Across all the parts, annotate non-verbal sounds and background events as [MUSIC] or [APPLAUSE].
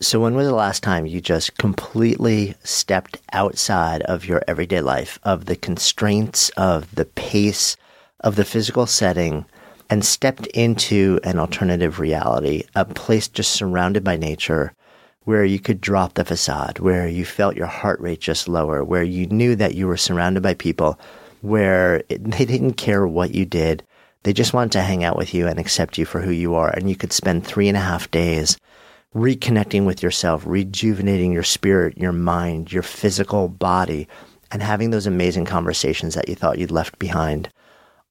So, when was the last time you just completely stepped outside of your everyday life, of the constraints, of the pace, of the physical setting, and stepped into an alternative reality, a place just surrounded by nature where you could drop the facade, where you felt your heart rate just lower, where you knew that you were surrounded by people where it, [LAUGHS] they didn't care what you did. They just wanted to hang out with you and accept you for who you are. And you could spend three and a half days reconnecting with yourself, rejuvenating your spirit, your mind, your physical body, and having those amazing conversations that you thought you'd left behind,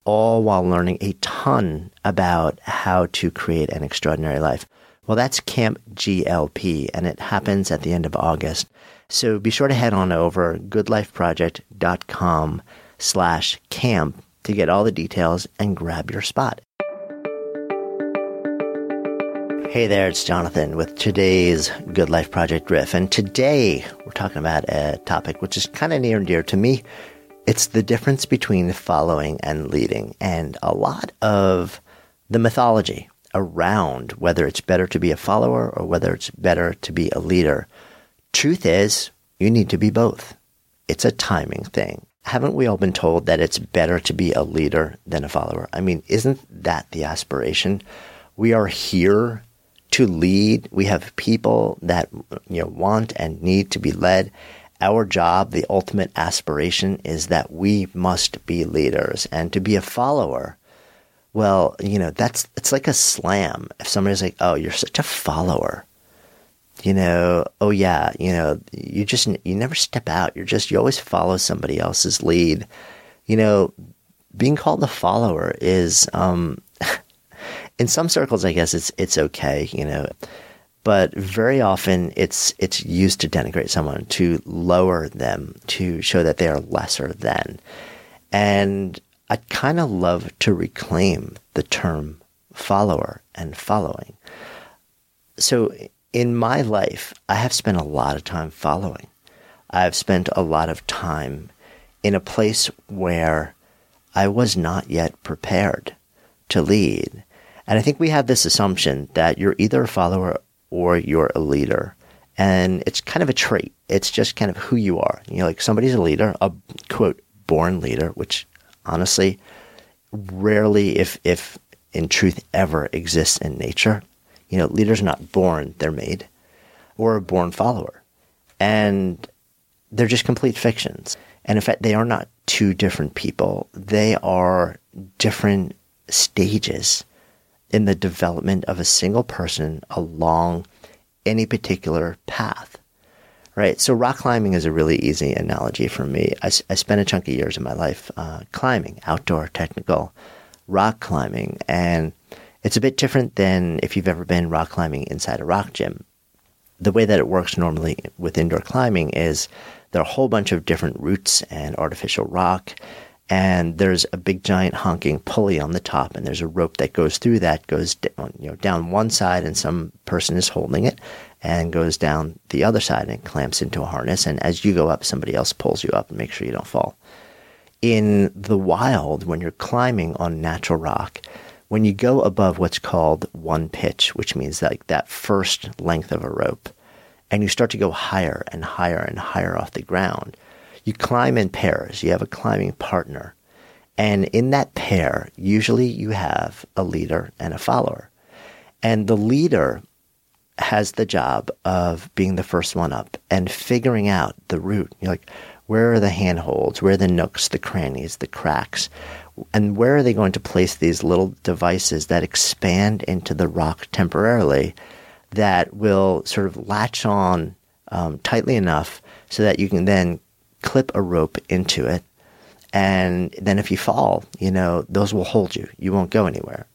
all while learning a ton about how to create an extraordinary life. Well, that's Camp GLP, and it happens at the end of August. So be sure to head on over goodlifeproject.com slash camp to get all the details and grab your spot. Hey there, it's Jonathan with today's Good Life Project Riff. And today we're talking about a topic which is kind of near and dear to me. It's the difference between following and leading, and a lot of the mythology around whether it's better to be a follower or whether it's better to be a leader. Truth is, you need to be both. It's a timing thing. Haven't we all been told that it's better to be a leader than a follower? I mean, isn't that the aspiration? We are here to lead. We have people that you know want and need to be led. Our job, the ultimate aspiration is that we must be leaders and to be a follower. Well, you know, that's it's like a slam. If somebody's like, "Oh, you're such a follower." You know, oh yeah, you know, you just you never step out. You're just you always follow somebody else's lead. You know, being called a follower is um [LAUGHS] in some circles, I guess it's it's okay, you know, but very often it's it's used to denigrate someone, to lower them, to show that they are lesser than. And I kind of love to reclaim the term follower and following. So in my life, I have spent a lot of time following. I've spent a lot of time in a place where I was not yet prepared to lead. And I think we have this assumption that you're either a follower or you're a leader. And it's kind of a trait. It's just kind of who you are. You know, like somebody's a leader, a quote, born leader, which honestly rarely, if, if in truth ever exists in nature. You know, leaders are not born, they're made, or a born follower. And they're just complete fictions. And in fact, they are not two different people. They are different stages in the development of a single person along any particular path. Right. So rock climbing is a really easy analogy for me. I, I spent a chunk of years of my life uh, climbing, outdoor, technical rock climbing. And it's a bit different than if you've ever been rock climbing inside a rock gym. The way that it works normally with indoor climbing is there are a whole bunch of different routes and artificial rock and there's a big giant honking pulley on the top and there's a rope that goes through that goes down, you know down one side and some person is holding it and goes down the other side and clamps into a harness and as you go up somebody else pulls you up and makes sure you don't fall. In the wild when you're climbing on natural rock when you go above what's called one pitch which means like that first length of a rope and you start to go higher and higher and higher off the ground you climb in pairs, you have a climbing partner. And in that pair, usually you have a leader and a follower. And the leader has the job of being the first one up and figuring out the route. You're like, where are the handholds? Where are the nooks, the crannies, the cracks? And where are they going to place these little devices that expand into the rock temporarily that will sort of latch on um, tightly enough so that you can then clip a rope into it. And then if you fall, you know, those will hold you. You won't go anywhere.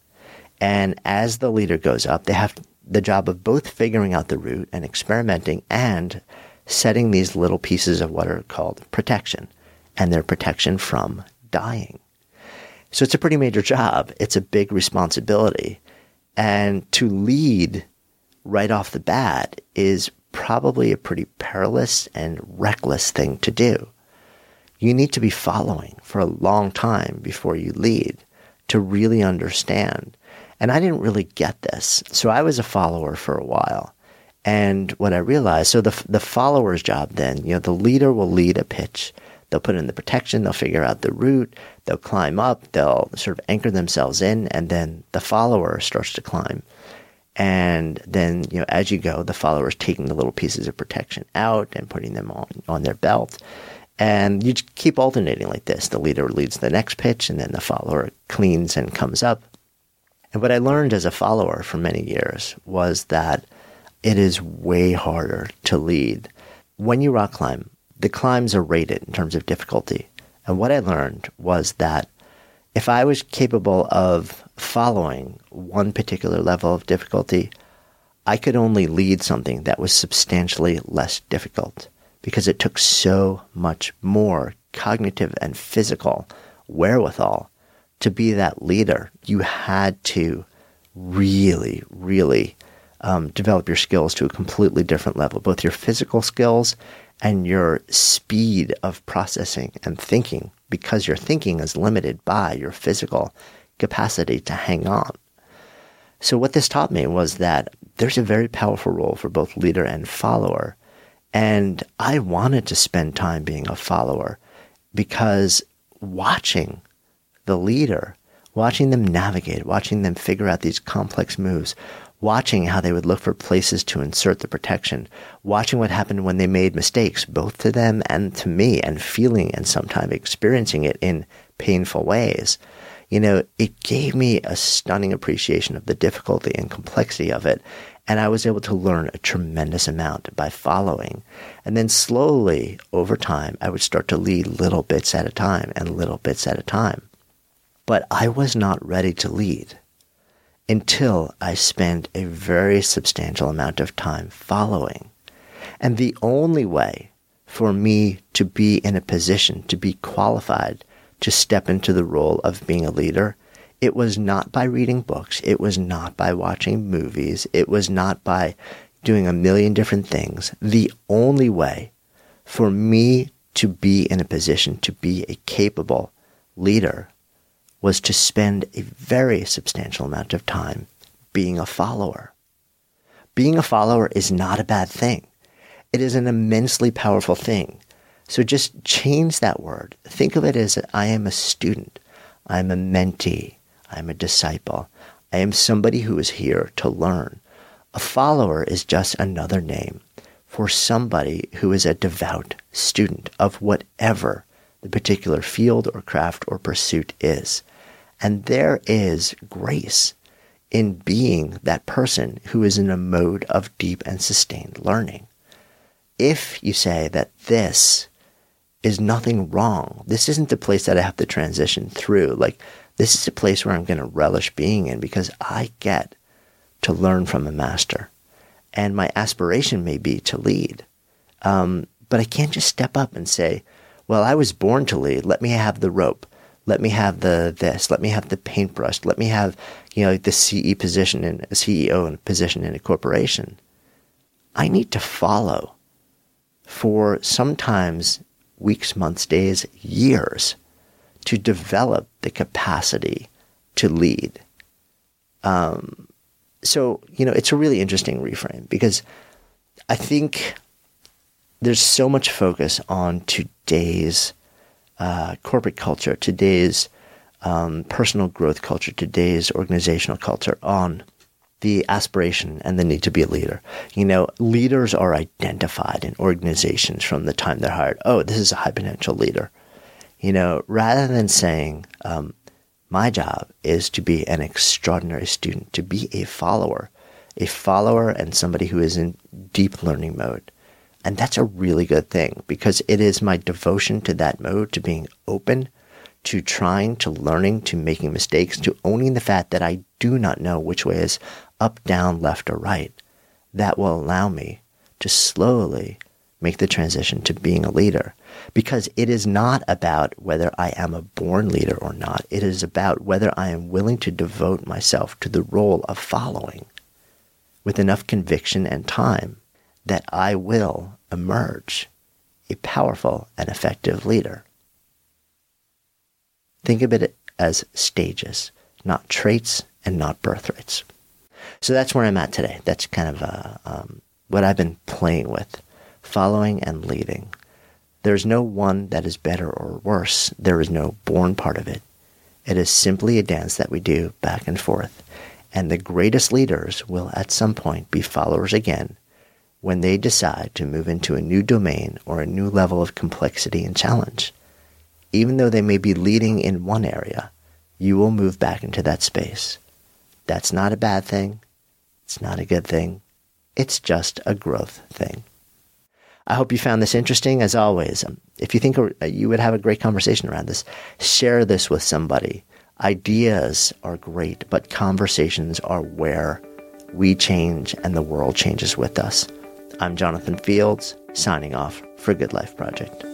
And as the leader goes up, they have the job of both figuring out the route and experimenting and setting these little pieces of what are called protection and they're protection from dying. So it's a pretty major job. It's a big responsibility. And to lead right off the bat is probably a pretty perilous and reckless thing to do. You need to be following for a long time before you lead to really understand. And I didn't really get this. So I was a follower for a while. And what I realized, so the the follower's job then, you know, the leader will lead a pitch. They'll put in the protection, they'll figure out the route, they'll climb up, they'll sort of anchor themselves in, and then the follower starts to climb. And then, you know, as you go, the follower is taking the little pieces of protection out and putting them on, on their belt. And you keep alternating like this. The leader leads the next pitch, and then the follower cleans and comes up. And what I learned as a follower for many years was that it is way harder to lead. When you rock climb, the climbs are rated in terms of difficulty. And what I learned was that if I was capable of following one particular level of difficulty, I could only lead something that was substantially less difficult because it took so much more cognitive and physical wherewithal to be that leader. You had to really, really um, develop your skills to a completely different level, both your physical skills and your speed of processing and thinking, because your thinking is limited by your physical capacity to hang on. So, what this taught me was that there's a very powerful role for both leader and follower. And I wanted to spend time being a follower because watching the leader, watching them navigate, watching them figure out these complex moves, watching how they would look for places to insert the protection, watching what happened when they made mistakes, both to them and to me, and feeling and sometimes experiencing it in painful ways. You know, it gave me a stunning appreciation of the difficulty and complexity of it. And I was able to learn a tremendous amount by following. And then slowly, over time, I would start to lead little bits at a time and little bits at a time. But I was not ready to lead until I spent a very substantial amount of time following. And the only way for me to be in a position to be qualified to step into the role of being a leader, it was not by reading books. It was not by watching movies. It was not by doing a million different things. The only way for me to be in a position to be a capable leader was to spend a very substantial amount of time being a follower. Being a follower is not a bad thing. It is an immensely powerful thing. So just change that word. Think of it as I am a student. I'm a mentee. I'm a disciple. I am somebody who is here to learn. A follower is just another name for somebody who is a devout student of whatever the particular field or craft or pursuit is. And there is grace in being that person who is in a mode of deep and sustained learning. If you say that this is nothing wrong, this isn't the place that I have to transition through, like this is a place where I'm going to relish being in because I get to learn from a master. And my aspiration may be to lead. Um, but I can't just step up and say, well, I was born to lead. Let me have the rope. Let me have the this. Let me have the paintbrush. Let me have you know the CE position in a CEO and position in a corporation. I need to follow for sometimes weeks, months, days, years to develop the capacity to lead. Um, so you know it's a really interesting reframe because I think there's so much focus on today's uh, corporate culture, today's um, personal growth culture, today's organizational culture on the aspiration and the need to be a leader. You know, leaders are identified in organizations from the time they're hired. Oh, this is a high potential leader. You know, rather than saying, um, my job is to be an extraordinary student, to be a follower, a follower and somebody who is in deep learning mode. And that's a really good thing because it is my devotion to that mode, to being open, to trying, to learning, to making mistakes, to owning the fact that I do not know which way is up, down, left, or right. That will allow me to slowly make the transition to being a leader because it is not about whether I am a born leader or not. It is about whether I am willing to devote myself to the role of following with enough conviction and time that I will emerge a powerful and effective leader. Think of it as stages, not traits and not birthrights. So that's where I'm at today. That's kind of uh, um, what I've been playing with following and leading. There's no one that is better or worse. There is no born part of it. It is simply a dance that we do back and forth. And the greatest leaders will at some point be followers again when they decide to move into a new domain or a new level of complexity and challenge. Even though they may be leading in one area, you will move back into that space. That's not a bad thing. It's not a good thing. It's just a growth thing. I hope you found this interesting. As always, um, if you think you would have a great conversation around this, share this with somebody. Ideas are great, but conversations are where we change and the world changes with us. I'm Jonathan Fields, signing off for Good Life Project.